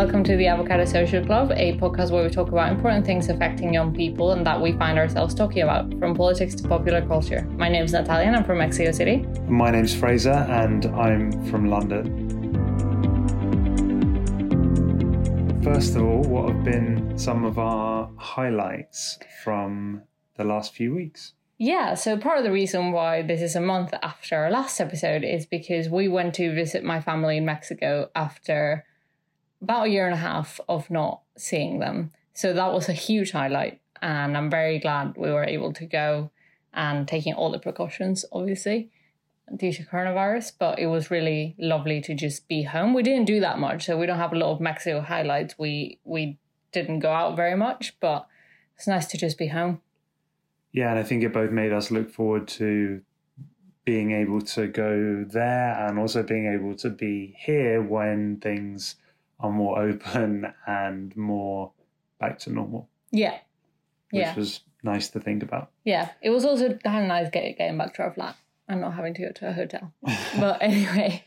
welcome to the Avocado Social Club, a podcast where we talk about important things affecting young people and that we find ourselves talking about, from politics to popular culture. My name is Natalia and I'm from Mexico City. My name's Fraser and I'm from London. First of all, what have been some of our highlights from the last few weeks? Yeah, so part of the reason why this is a month after our last episode is because we went to visit my family in Mexico after about a year and a half of not seeing them. So that was a huge highlight, and I'm very glad we were able to go and taking all the precautions, obviously, due to coronavirus. But it was really lovely to just be home. We didn't do that much, so we don't have a lot of Mexico highlights. We we didn't go out very much, but it's nice to just be home. Yeah, and I think it both made us look forward to being able to go there and also being able to be here when things are more open and more back to normal. Yeah. Which Yeah. was nice to think about. Yeah. It was also kind of nice getting back to our flat and not having to go to a hotel. but anyway.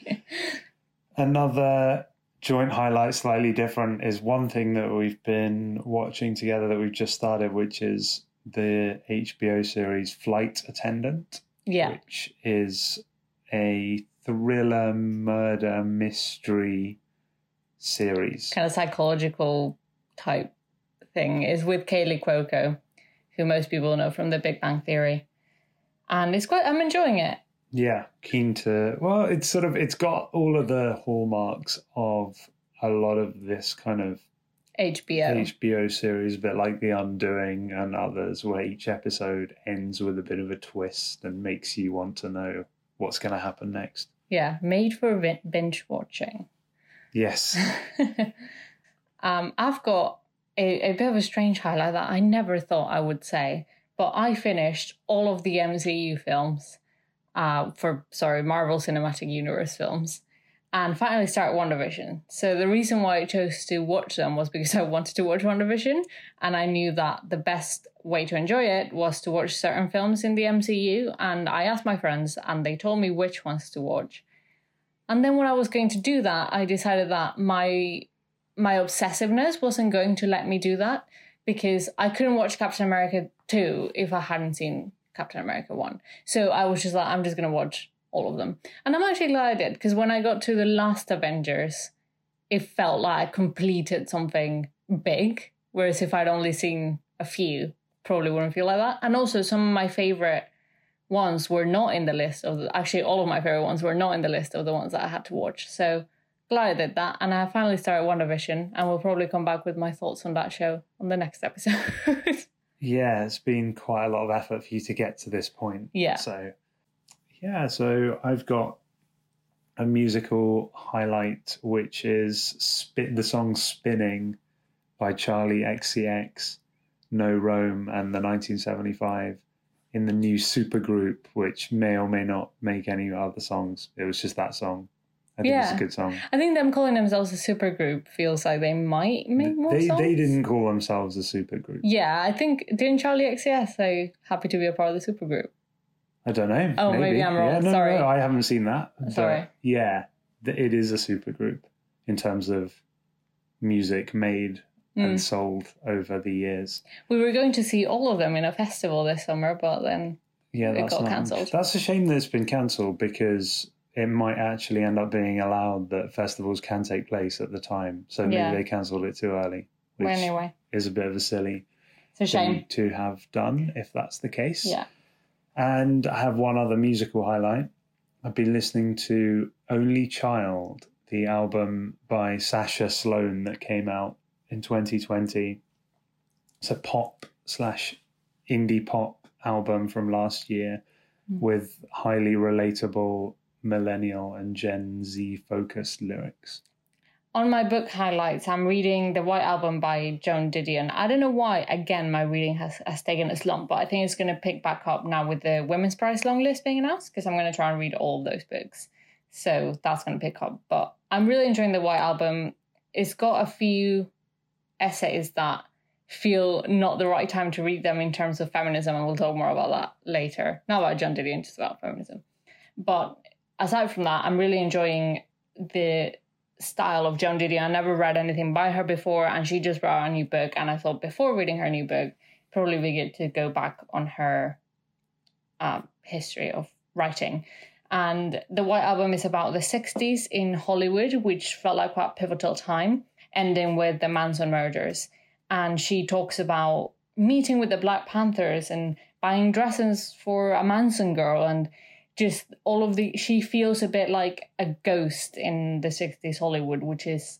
Another joint highlight, slightly different, is one thing that we've been watching together that we've just started, which is the HBO series Flight Attendant, Yeah. which is a thriller murder mystery series. kind of psychological type thing is with Kaley Cuoco, who most people know from The Big Bang Theory, and it's quite. I'm enjoying it. Yeah, keen to. Well, it's sort of it's got all of the hallmarks of a lot of this kind of HBO. HBO series, a bit like The Undoing and others, where each episode ends with a bit of a twist and makes you want to know what's going to happen next. Yeah, made for bin- binge watching. Yes. um, I've got a, a bit of a strange highlight that I never thought I would say, but I finished all of the MCU films, uh, for sorry, Marvel Cinematic Universe films, and finally started WandaVision. So the reason why I chose to watch them was because I wanted to watch WandaVision, and I knew that the best way to enjoy it was to watch certain films in the MCU. And I asked my friends, and they told me which ones to watch. And then when I was going to do that, I decided that my my obsessiveness wasn't going to let me do that because I couldn't watch Captain America 2 if I hadn't seen Captain America 1. So I was just like, I'm just going to watch all of them. And I'm actually glad I did because when I got to the last Avengers, it felt like I completed something big. Whereas if I'd only seen a few, probably wouldn't feel like that. And also, some of my favorite ones were not in the list of the, actually all of my favorite ones were not in the list of the ones that I had to watch. So glad I did that, and I finally started WandaVision, and we'll probably come back with my thoughts on that show on the next episode. yeah, it's been quite a lot of effort for you to get to this point. Yeah. So, yeah, so I've got a musical highlight, which is spit the song Spinning by Charli XCX, No Rome, and the 1975 in the new supergroup, which may or may not make any other songs. It was just that song. I think it's a good song. I think them calling themselves a supergroup feels like they might make more They songs. they didn't call themselves a supergroup. Yeah, I think didn't Charli XCX say happy to be a part of the supergroup? I don't know. Oh, maybe I'm wrong. Yeah, no, Sorry. no, I haven't seen that. But Sorry. yeah, it is a supergroup in terms of music made and hmm. sold over the years. We were going to see all of them in a festival this summer, but then Yeah, It got cancelled. That's a shame that it's been cancelled because it might actually end up being allowed that festivals can take place at the time. So maybe Yeah. they cancelled it too early, which well, anyway, is a bit of a silly it's a thing shame. to have done if that's the case. Yeah. And I have one other musical highlight. I've been listening to Only Child, the album by Sasha Sloan that came out in 2020. It's a pop slash indie pop album from last year Mm. with highly relatable millennial and Gen Z focused lyrics. On my book highlights, I'm reading The White Album by Joan Didion. I don't know why, again, my reading has, has taken a slump, but I think it's going to pick back up now with the Women's Prize long list being announced because I'm going to try and read all of those books. So that's going to pick up. But I'm really enjoying The White Album. It's got a few essays that feel not the right time to read them in terms of feminism, and we'll talk more about that later. Not about Joan Didion, just about feminism. But aside from that, I'm really enjoying the style of Joan Didion. I never read anything by her before, and she just brought out a new book. And I thought before reading her new book, probably we get to go back on her um, history of writing. And the White Album is about the 60s in Hollywood, which felt like quite a pivotal time, ending with the Manson murders. And she talks about meeting with the Black Panthers and buying dresses for a Manson girl. And just all of the she feels a bit like a ghost in the 60s Hollywood which is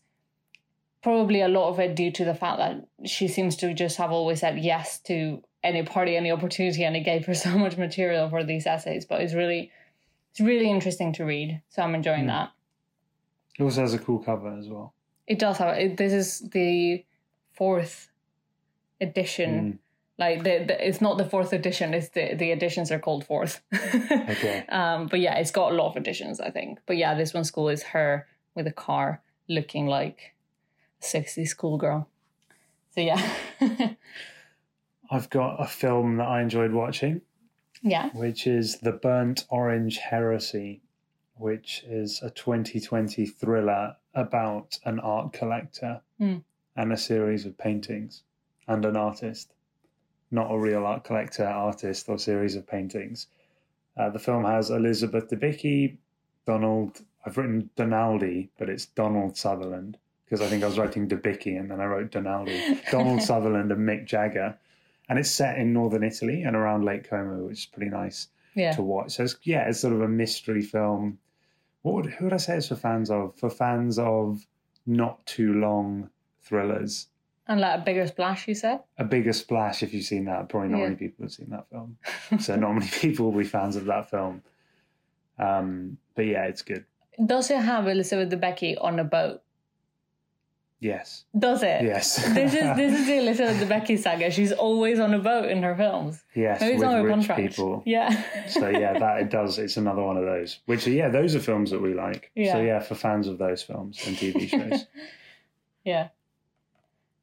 probably a lot of it due to the fact that she seems to just have always said yes to any party any opportunity and it gave her so much material for these essays. But it's really it's really interesting to read. So I'm enjoying mm. that. It also has a cool cover as well it does have it, this is the fourth edition. Mm like the, the, it's not the fourth edition it's the the editions are called fourth. Okay. Um but yeah it's got a lot of editions i think. But yeah this one school is her with a car looking like a 60s schoolgirl. So yeah. I've got a film that i enjoyed watching. Yeah. Which is the burnt orange heresy which is a 2020 thriller about an art collector mm. and a series of paintings and an artist not a real art collector, artist, or series of paintings. Uh, the film has Elizabeth Debicki, Donald. I've written Donaldi, but it's Donald Sutherland because I think I was writing Debicki and then I wrote Donaldi. Donald Sutherland and Mick Jagger, and it's set in northern Italy and around Lake Como, which is pretty nice yeah. to watch. So it's, yeah, it's sort of a mystery film. What would, who would I say it's for fans of? For fans of not too long thrillers and like a bigger splash, you said? A bigger splash, if you've seen that. Probably not yeah. many people have seen that film. so not many people will be fans of that film. Um, but yeah, it's good. Does it have Elizabeth Debicki on a boat? Yes. Does it? Yes. this is this is the Elizabeth Debicki saga. She's always on a boat in her films. Yes, Maybe with rich contract. people. Yeah. so yeah, that it does. It's another one of those. Which yeah, those are films that we like. Yeah. So yeah, for fans of those films and TV shows. yeah.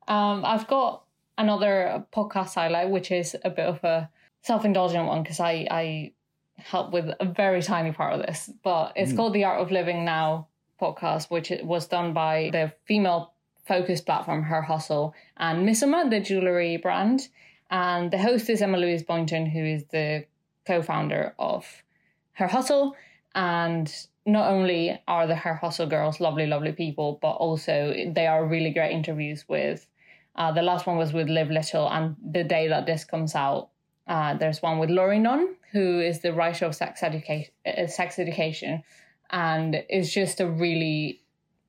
Um, I've got another podcast highlight, which is a bit of a self-indulgent one because I I help with a very tiny part of this, but it's mm. called the Art of Living Now podcast, which was done by the female focused platform Her Hustle and Missoma, the jewelry brand, and the host is Emma Louise Boynton, who is the co-founder of Her Hustle, and not only are the Her Hustle girls lovely, lovely people, but also they are really great interviews with uh, the last one was with Liv Little, and the day that this comes out, uh, there's one with Laurie Nunn, who is the writer of Sex, Educa- uh, Sex Education, and it's just a really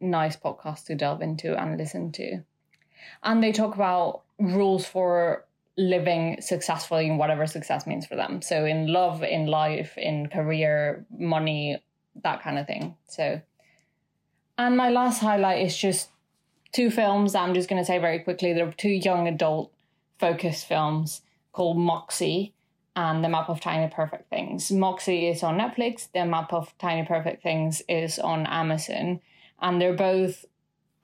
nice podcast to delve into and listen to. And they talk about rules for living successfully in whatever success means for them. So in love, in life, in career, money, that kind of thing. So, and my last highlight is just two films I'm just going to say very quickly. There are two young adult focused films called Moxie and The Map of Tiny Perfect Things. Moxie is on Netflix, The Map of Tiny Perfect Things is on Amazon, and they're both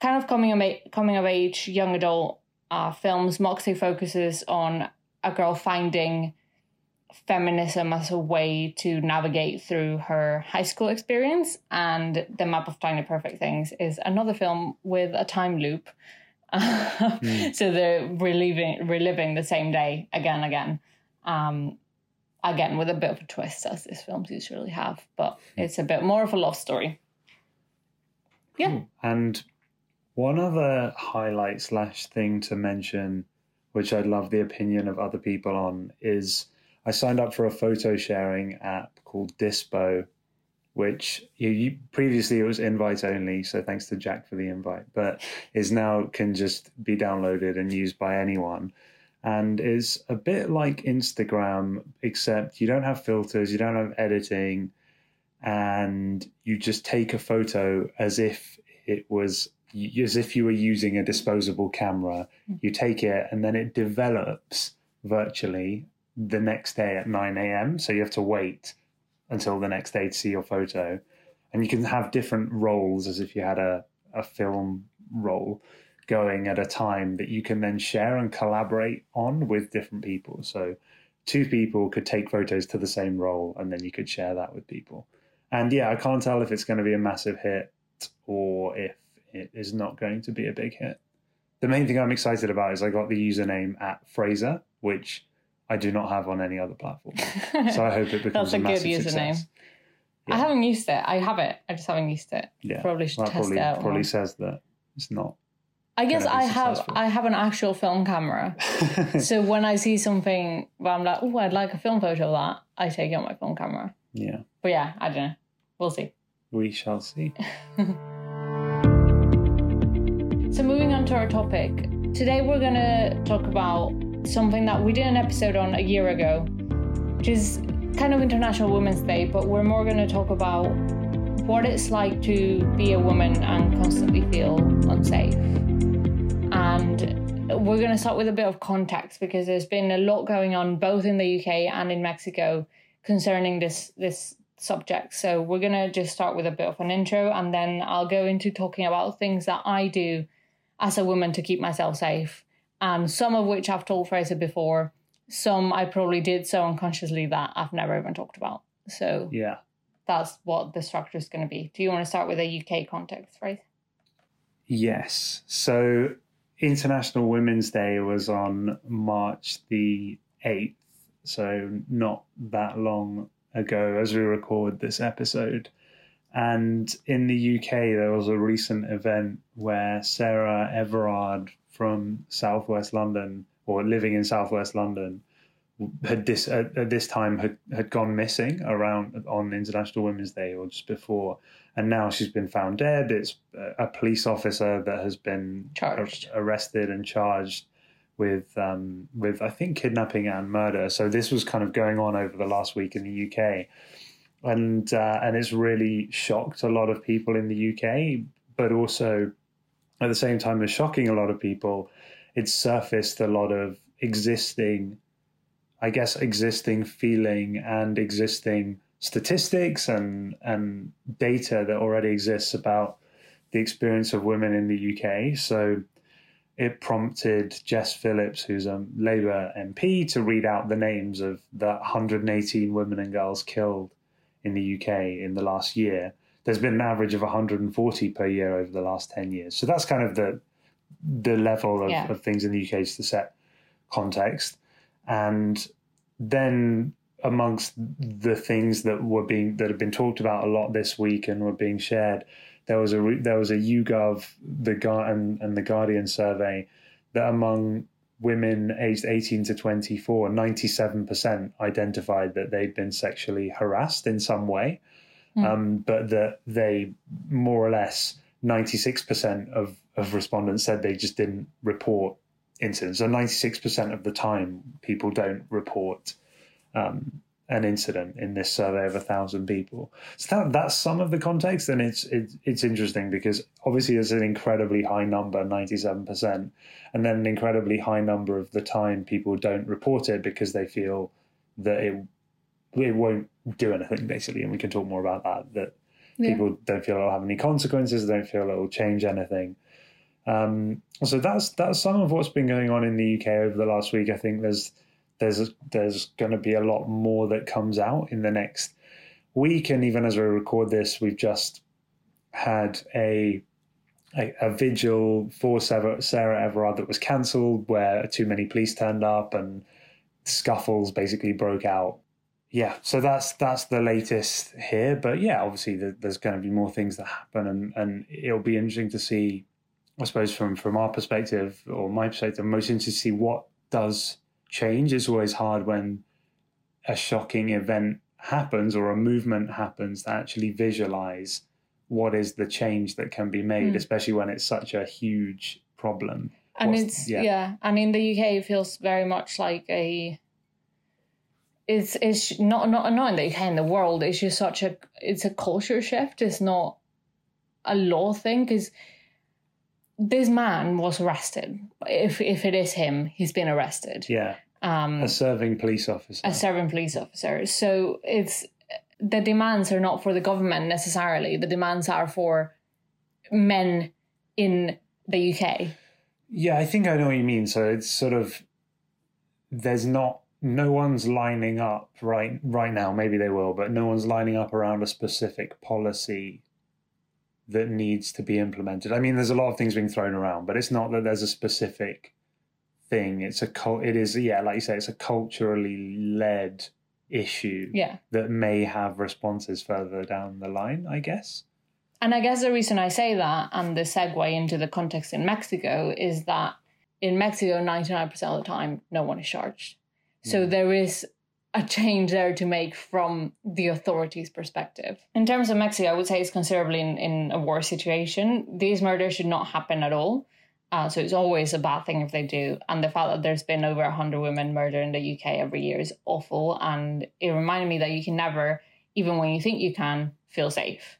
kind of coming of age, coming of age young adult uh, films. Moxie focuses on a girl finding feminism as a way to navigate through her high school experience. And The Map of Tiny Perfect Things is another film with a time loop. mm. So they're reliving, reliving the same day again and again. Um, again, with a bit of a twist, as these films usually have, but mm. it's a bit more of a love story. Yeah. And one other highlight slash thing to mention, which I'd love the opinion of other people on, is I signed up for a photo sharing app called Dispo, which you, you, previously it was invite only. So thanks to Jack for the invite, but is now can just be downloaded and used by anyone. And is a bit like Instagram, except you don't have filters, you don't have editing, and you just take a photo as if it was as if you were using a disposable camera. Hmm. You take it and then it develops virtually the next day at 9 a.m. So you have to wait until the next day to see your photo. And you can have different rolls as if you had a, a film roll going at a time that you can then share and collaborate on with different people. So two people could take photos to the same roll and then you could share that with people. And yeah, I can't tell if it's going to be a massive hit or if it is not going to be a big hit. The main thing I'm excited about is I got the username at Fraser, which I do not have on any other platform. So I hope it becomes That's a a, good massive username. success. I haven't used it. I have it. I just haven't used it. Yeah, Probably should that test probably it out. probably more. says that it's not. I guess I have. I have an actual film camera. so when I see something where I'm like, oh, I'd like a film photo of that, I take it on my film camera. Yeah, But yeah, I don't know. We'll see. we shall see. So moving on to our topic. Today we're gonna talk about something that we did an episode on a year ago, which is kind of International Women's Day, but we're more gonna talk about what it's like to be a woman and constantly feel unsafe. And we're gonna start with a bit of context because there's been a lot going on both in the UK and in Mexico concerning this this subject. So we're gonna just start with a bit of an intro and then I'll go into talking about things that I do as a woman to keep myself safe. And some of which I've told Fraser before, some I probably did so unconsciously that I've never even talked about. So Yeah. that's what the structure is going to be. Do you want to start with a UK context, Fraser? Yes. So International Women's Day was on March the 8th, so not that long ago as we record this episode. And in the UK, there was a recent event where Sarah Everard from Southwest London, or living in Southwest London, had this at, at this time had, had gone missing around on International Women's Day or just before, and now she's been found dead. It's a police officer that has been Charged. arrested and charged with um, with I think kidnapping and murder. So this was kind of going on over the last week in the UK, and uh, and it's really shocked a lot of people in the UK, but also at the same time as shocking a lot of people, it's surfaced a lot of existing, I guess, existing feeling and existing statistics and and data that already exists about the experience of women in the UK. So it prompted Jess Phillips, who's a Labour MP, to read out the names of the 118 women and girls killed in the UK in the last year. There's been an average of 140 per year over the last 10 years. So that's kind of the the level of, Yeah. of things in the UK just to set context. And then amongst the things that were being that have been talked about a lot this week and were being shared, there was a re- there was a YouGov the and, and the Guardian survey that among women aged 18 to 24, 97% identified that they'd been sexually harassed in some way, um, but that they more or less 96% of, of respondents said they just didn't report incidents. So 96% of the time, people don't report um, an incident in this survey of a thousand people. So that, that's some of the context, and it's it's it's interesting because obviously there's an incredibly high number, 97%, and then an incredibly high number of the time people don't report it because they feel that it it won't do anything basically, and we can talk more about that. That Yeah. people don't feel it'll have any consequences, they don't feel it'll change anything. Um, so that's that's some of what's been going on in the UK over the last week. I think there's there's there's going to be a lot more that comes out in the next week, and even as we record this, we've just had a a, a vigil for Sarah, Everard that was cancelled, where too many police turned up and scuffles basically broke out. Yeah, so that's that's the latest here. But yeah, obviously there, there's going to be more things that happen, and and it'll be interesting to see. I suppose from from our perspective or my perspective, most interested to see what does change. It's always hard when a shocking event happens or a movement happens to actually visualize what is the change that can be made, Mm. especially when it's such a huge problem. and What's- it's yeah. yeah. and in the UK it feels very much like a it's it's not not not in the UK in the world it's just such a it's a culture shift it's not a law thing because this man was arrested if if it is him he's been arrested Yeah, um a serving police officer. a serving police officer so it's the demands are not for the government necessarily the demands are for men in the UK Yeah, I think I know what you mean. So it's sort of there's not no one's lining up right right now. Maybe they will, but no one's lining up around a specific policy that needs to be implemented. I mean, there's a lot of things being thrown around, but it's not that there's a specific thing. It's a cult. It is, yeah, like you say, it's a culturally led issue Yeah. that may have responses further down the line. I guess. And I guess the reason I say that and the segue into the context in Mexico is that in Mexico, 99% of the time, no one is charged. So Mm. there is a change there to make from the authorities' perspective. In terms of Mexico, I would say it's considerably in, in a war situation. These murders should not happen at all. Uh, so it's always a bad thing if they do. And the fact that there's been over 100 women murdered in the UK every year is awful. And it reminded me that you can never, even when you think you can, feel safe.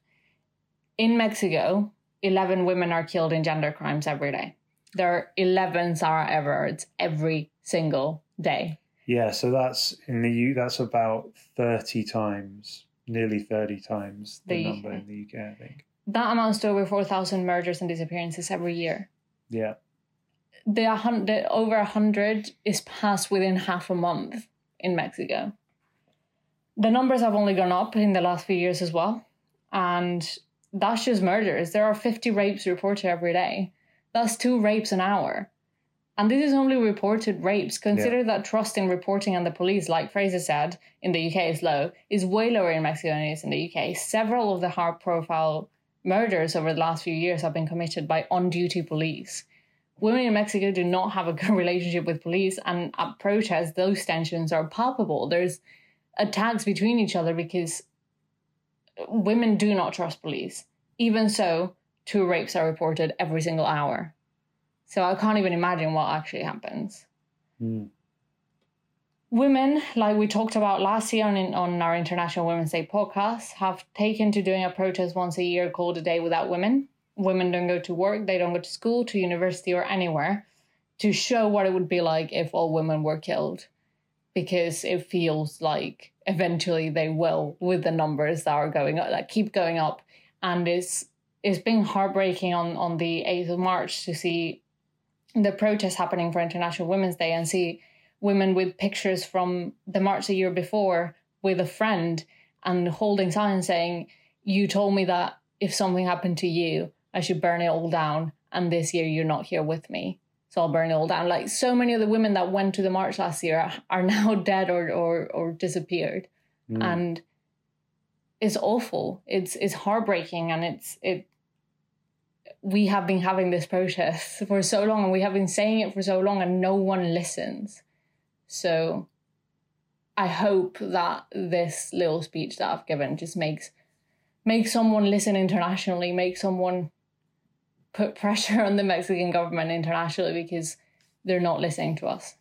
In Mexico, 11 women are killed in gender crimes every day. There are 11 Sarah Everards every single day. Yeah, so that's in the U. That's about thirty times, nearly thirty times the, The number in the UK. I think. That amounts to over 4,000 murders and disappearances every year. Yeah, The, a the over 100 is passed within half a month in Mexico. The numbers have only gone up in the last few years as well. And that's just murders. There are 50 rapes reported every day. That's two rapes an hour. And this is only reported rapes. Consider that trust in reporting and the police, like Fraser said, in the UK is low, is way lower in Mexico than it is in the UK. Several of the high profile murders over the last few years have been committed by on duty police. Women in Mexico do not have a good relationship with police, and at protests, those tensions are palpable. There's attacks between each other because women do not trust police. Even so, two rapes are reported every single hour. So I can't even imagine what actually happens. Mm. Women, like we talked about last year on, on our International Women's Day podcast, have taken to doing a protest once a year called A Day Without Women. Women don't go to work, they don't go to school, to university, or anywhere to show what it would be like if all women were killed. Because it feels like eventually they will with the numbers that are going up, that keep going up. And it's it's been heartbreaking on, on the 8th of March to see the protest happening for International Women's Day and see women with pictures from the march the year before with a friend and holding signs saying, You told me that if something happened to you, I should burn it all down. And this year you're not here with me. So I'll burn it all down. Like so many of the women that went to the march last year are now dead or or, or disappeared. Mm. And it's awful. It's it's heartbreaking and it's it we have been having this protest for so long and we have been saying it for so long and no one listens. So I hope that this little speech that I've given just makes makes someone listen internationally, make someone put pressure on the Mexican government internationally because they're not listening to us.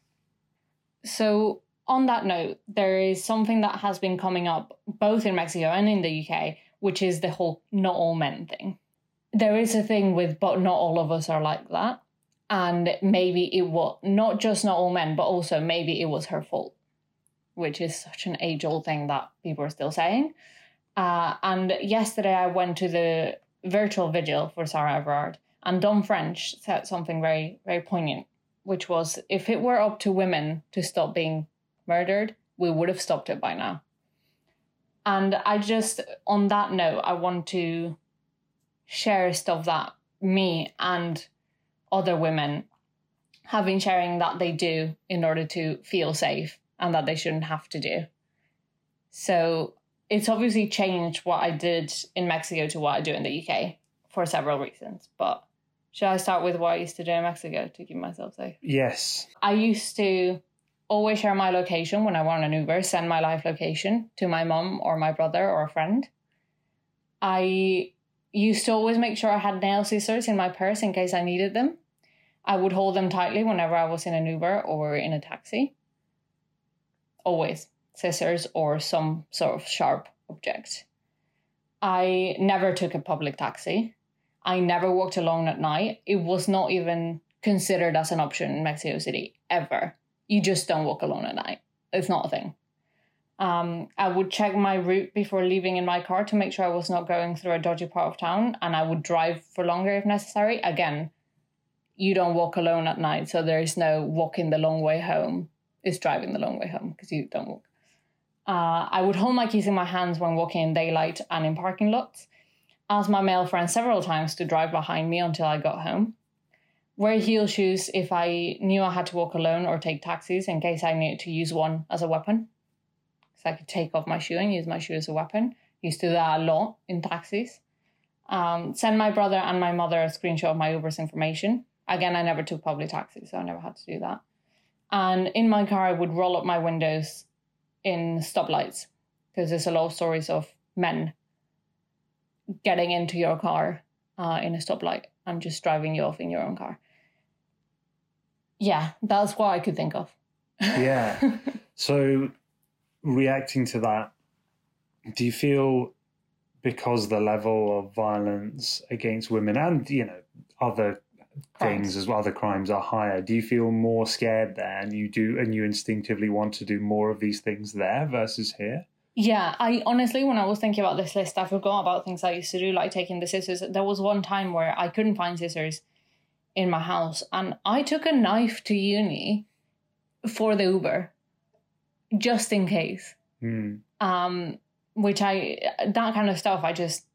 So on that note, there is something that has been coming up both in Mexico and in the UK, which is the whole not all men thing there is a thing with but not all of us are like that. And maybe it was not just not all men but also maybe it was her fault which is such an age old thing that people are still saying. Uh, and yesterday i went to the virtual vigil for sarah everard and Dawn French said something very very poignant which was if it were up to women to stop being murdered we would have stopped it by now. And i just on that note i want to share stuff that me and other women have been sharing that they do in order to feel safe and that they shouldn't have to do. So it's obviously changed what I did in Mexico to what I do in the UK for several reasons. But should I start with what I used to do in Mexico to keep myself safe? Yes. I used to always share my location when I want an Uber, send my live location to my mum or my brother or a friend. I used to always make sure I had nail scissors in my purse in case I needed them. I would hold them tightly whenever I was in an Uber or in a taxi. Always scissors or some sort of sharp object. I never took a public taxi. I never walked alone at night. It was not even considered as an option in Mexico City ever. You just don't walk alone at night. It's not a thing. Um, I would check my route before leaving in my car to make sure I was not going through a dodgy part of town, and I would drive for longer if necessary. Again, you don't walk alone at night, so there is no walking the long way home. It's driving the long way home because you don't walk. Uh, I would hold my keys in my hands when walking in daylight and in parking lots. asked my male friend several times to drive behind me until I got home. Wear heel shoes if I knew I had to walk alone or take taxis in case I needed to use one as a weapon. I could take off my shoe and use my shoe as a weapon. Used to do that a lot in taxis. Um, send my brother and my mother a screenshot of my Uber's information. Again, I never took public taxis, so I never had to do that. And in my car, I would roll up my windows in stoplights because there's a lot of stories of men getting into your car uh, in a stoplight and just driving you off in your own car. Yeah, that's what I could think of. Yeah. so, reacting to that, do you feel because the level of violence against women and you know other Crimes. things as well, other crimes are higher? Do you feel more scared there, and you do, and you instinctively want to do more of these things there versus here? Yeah, I honestly, when I was thinking about this list, I forgot about things I used to do, like taking the scissors. There was one time where I couldn't find scissors in my house, and I took a knife to uni for the Uber, just in case. Hmm. Um, which I that kind of stuff, I just,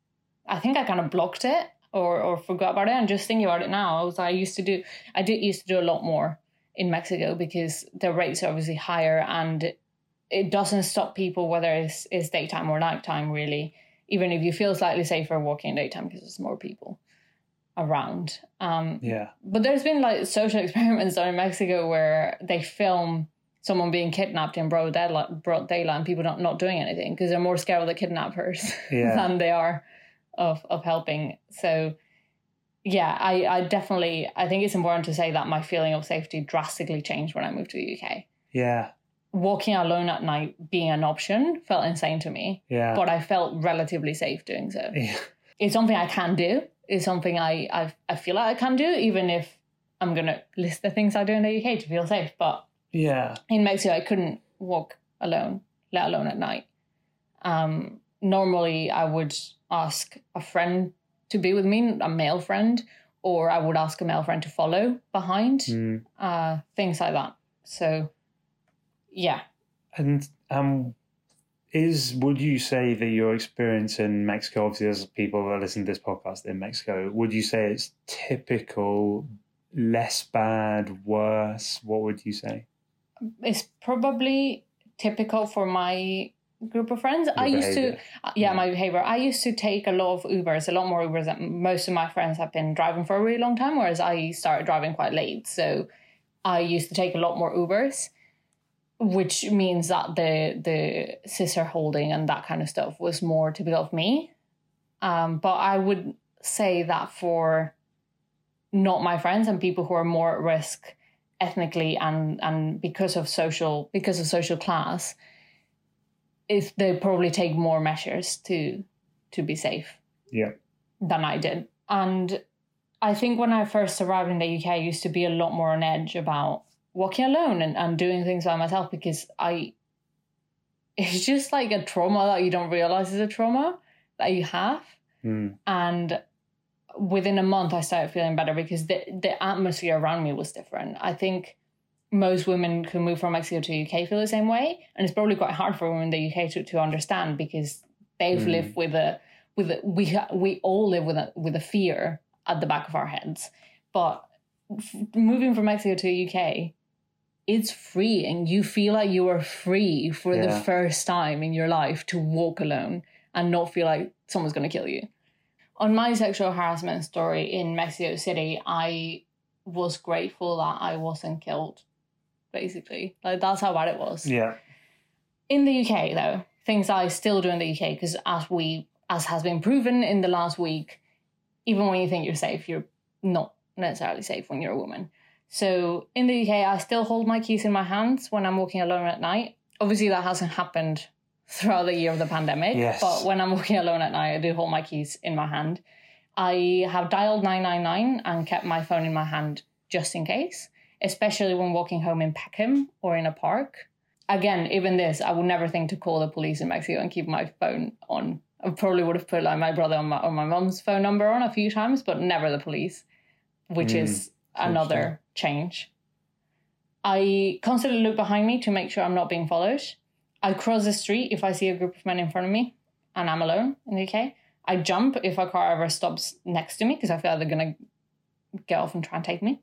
I think I kind of blocked it or or forgot about it. And just thinking about it now, I was I used to do, I did used to do a lot more in Mexico because the rates are obviously higher and it doesn't stop people whether it's, it's daytime or nighttime really even if you feel slightly safer walking in daytime because there's more people around um, Yeah. but there's been like social experiments done in mexico where they film someone being kidnapped in broad daylight, broad daylight and people not, not doing anything because they're more scared of the kidnappers Yeah. than they are of, of helping so yeah I, I definitely i think it's important to say that my feeling of safety drastically changed when i moved to the uk Yeah. walking alone at night being an option felt insane to me, Yeah. but I felt relatively safe doing so. yeah. It's something I can do. It's something I I, I feel like I can do, even if I'm gonna list the things I do in the UK to feel safe. But Yeah. in Mexico, I couldn't walk alone, let alone at night. Um, normally, I would ask a friend to be with me, a male friend, or I would ask a male friend to follow behind, Hmm. uh, things like that. So, yeah, And um, is would you say that your experience in Mexico, obviously, there's people that listen to this podcast in Mexico, would you say it's typical, less bad, worse? What would you say? It's probably typical for my group of friends. I Your used to, uh, yeah, Yeah. my behavior. I used to take a lot of Ubers, a lot more Ubers than most of my friends have been driving for a really long time, whereas I started driving quite late. So I used to take a lot more Ubers, which means that the the sister holding and that kind of stuff was more typical of me. Um, but I would say that for not my friends and people who are more at risk ethnically and and because of social because of social class if they probably take more measures to to be safe Yeah. than I did. And I think when I first arrived in the UK, I used to be a lot more on edge about walking alone and, and doing things by myself because I, it's just like a trauma that you don't realize is a trauma that you have. Hmm. And within a month, I started feeling better because the, the atmosphere around me was different. I think most women who move from Mexico to UK feel the same way. And it's probably quite hard for women in the UK to, to understand because they've Mm. lived with a, with a, we, we all live with a, with a fear at the back of our heads. But f- moving from Mexico to UK, it's freeing. You feel like you are free for the first time in your life to walk alone and not feel like someone's going to kill you. On my sexual harassment story in Mexico City, I was grateful that I wasn't killed, basically. Like, that's how bad it was. Yeah. In the UK, though, things I still do in the UK, because as we, as has been proven in the last week, even when you think you're safe, you're not necessarily safe when you're a woman. So in the UK, I still hold my keys in my hands when I'm walking alone at night. Obviously, that hasn't happened throughout the year of the pandemic. Yes. But when I'm walking alone at night, I do hold my keys in my hand. I have dialed 999 and kept my phone in my hand just in case, especially when walking home in Peckham or in a park. Again, even this, I would never think to call the police in Mexico and keep my phone on. I probably would have put like my brother or my, or my mom's phone number on a few times, but never the police, which Mm, is another change. I constantly look behind me to make sure I'm not being followed. I cross the street if I see a group of men in front of me and I'm alone in the UK. I jump if a car ever stops next to me because I feel like they're gonna get off and try and take me.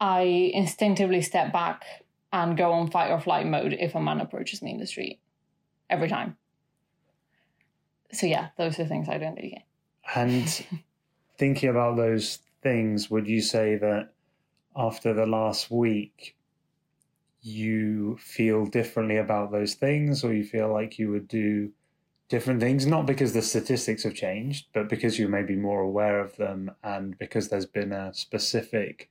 I instinctively step back and go on fight or flight mode if a man approaches me in the street. Every time. So yeah, those are things I do in the UK. And thinking about those things, would you say that after the last week, you feel differently about those things, or you feel like you would do different things? Not because the statistics have changed, but because you may be more aware of them and because there's been a specific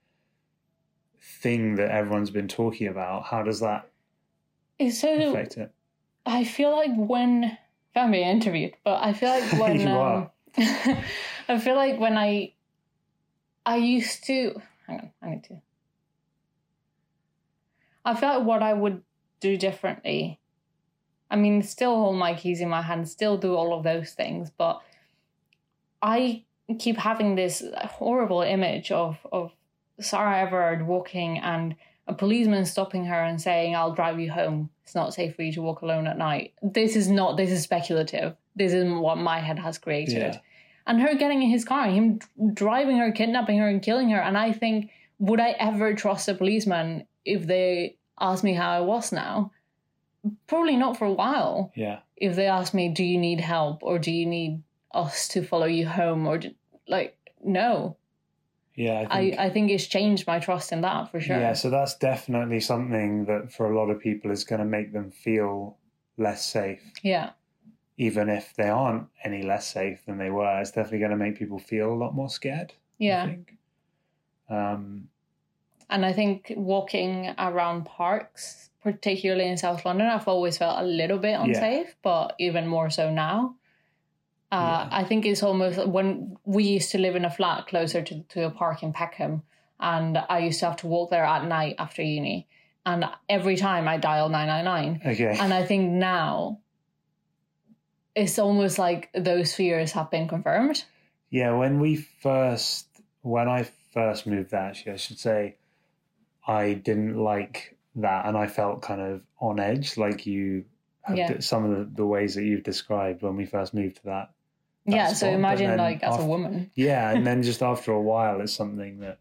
thing that everyone's been talking about. How does that so affect it? I feel like when I'm being interviewed, but I feel like when um. I feel like when I I used to hang on, I need to. I feel like what I would do differently. I mean, still hold my keys in my hand, still do all of those things, but I keep having this horrible image of of Sarah Everard walking and a policeman stopping her and saying, "I'll drive you home. It's not safe for you to walk alone at night." This is not. This is speculative. This isn't what my head has created. Yeah. And her getting in his car, him driving her, kidnapping her, and killing her. And I think, would I ever trust a policeman if they asked me how I was now? Probably not for a while. Yeah. If they ask me, "Do you need help?" or "Do you need us to follow you home?" or do, like, no. Yeah. I I, think, I think it's changed my trust in that for sure. Yeah. So that's definitely something that for a lot of people is going to make them feel less safe. Yeah. Even if they aren't any less safe than they were, it's definitely going to make people feel a lot more scared. I Yeah. think. Um, And I think walking around parks, particularly in South London, I've always felt a little bit unsafe, but even more so now. Uh, I think it's almost when we used to live in a flat closer to, to a park in Peckham, and I used to have to walk there at night after uni. And every time I dial 999. okay. And I think now it's almost like those fears have been confirmed. Yeah, when we first, when I first moved there, actually, I should say, I didn't like that, and I felt kind of on edge, like you. Have Yeah. d- some of the, the ways that you've described when we first moved to that. that yeah, so spot, but imagine then like as a woman. Yeah, and then just after a while, it's something that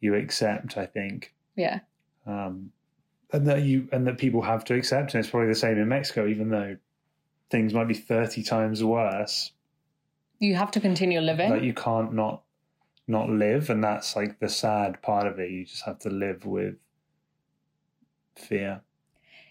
you accept. I think, Yeah. um, and that you and that people have to accept, and it's probably the same in Mexico, even though things might be thirty times worse. You have to continue living. Like you can't not not live, and that's like the sad part of it. You just have to live with fear.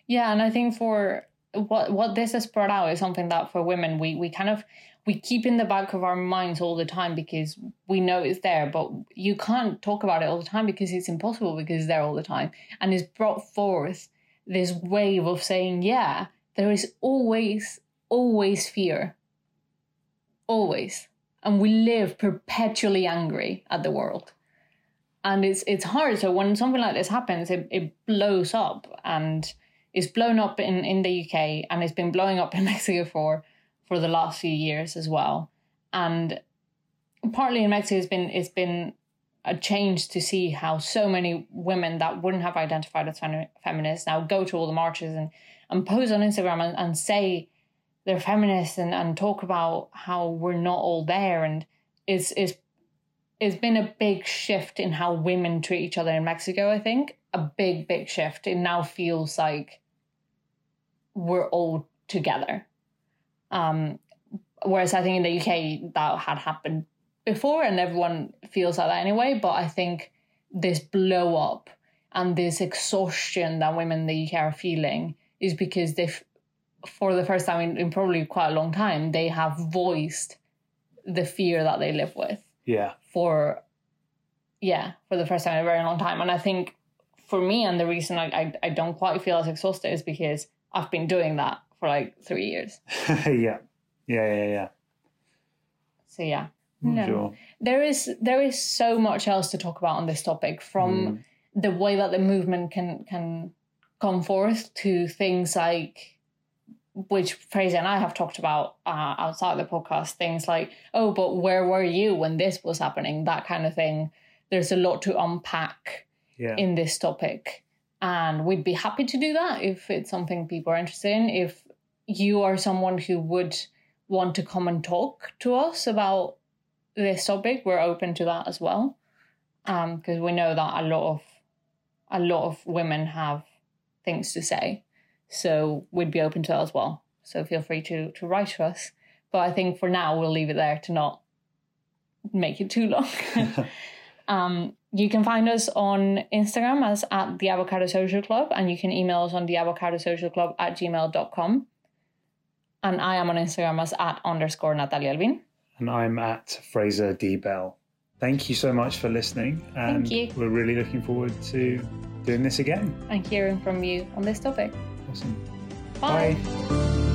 Yeah, and I think for what what this has brought out is something that for women we we kind of we keep in the back of our minds all the time because we know it's there, but you can't talk about it all the time because it's impossible because it's there all the time. And it's brought forth this wave of saying, yeah, there is always, always fear. Always. And we live perpetually angry at the world. And it's it's hard. So when something like this happens, it, it blows up and it's blown up in, in the UK and it's been blowing up in Mexico for for the last few years as well. And partly in Mexico it's been it's been a change to see how so many women that wouldn't have identified as femi- feminists now go to all the marches and, and post on Instagram and, and say they're feminists and, and talk about how we're not all there and it's, it's it's been a big shift in how women treat each other in Mexico, I think. A big, big shift. It now feels like we're all together. Um, whereas I think in the UK that had happened before and everyone feels like that anyway. But I think this blow up and this exhaustion that women in the UK are feeling is because they've, for the first time in, in probably quite a long time, they have voiced the fear that they live with Yeah, for yeah for the first time in a very long time and i think for me and the reason I, I, I don't quite feel as exhausted is because i've been doing that for like three years yeah, yeah, yeah, yeah. so yeah No. Sure. there is there is so much else to talk about on this topic from Mm. the way that the movement can can come forth to things like which Fraser and I have talked about uh, outside the podcast, things like, oh, but where were you when this was happening? That kind of thing. There's a lot to unpack Yeah, in this topic. And we'd be happy to do that if it's something people are interested in. If you are someone who would want to come and talk to us about this topic, we're open to that as well. Because um, we know that a lot of a lot of women have things to say, so we'd be open to that as well. So feel free to to write to us. But I think for now we'll leave it there to not make it too long. um, you can find us on Instagram as at the Avocado Social Club, and you can email us on the Avocado Social Club at gmail.com. And I am on Instagram as at underscore Natalia Alvin. And I'm at Fraser D. Bell. Thank you so much for listening. And Thank you. We're really looking forward to doing this again. And hearing from you on this topic. Awesome. Bye. Bye.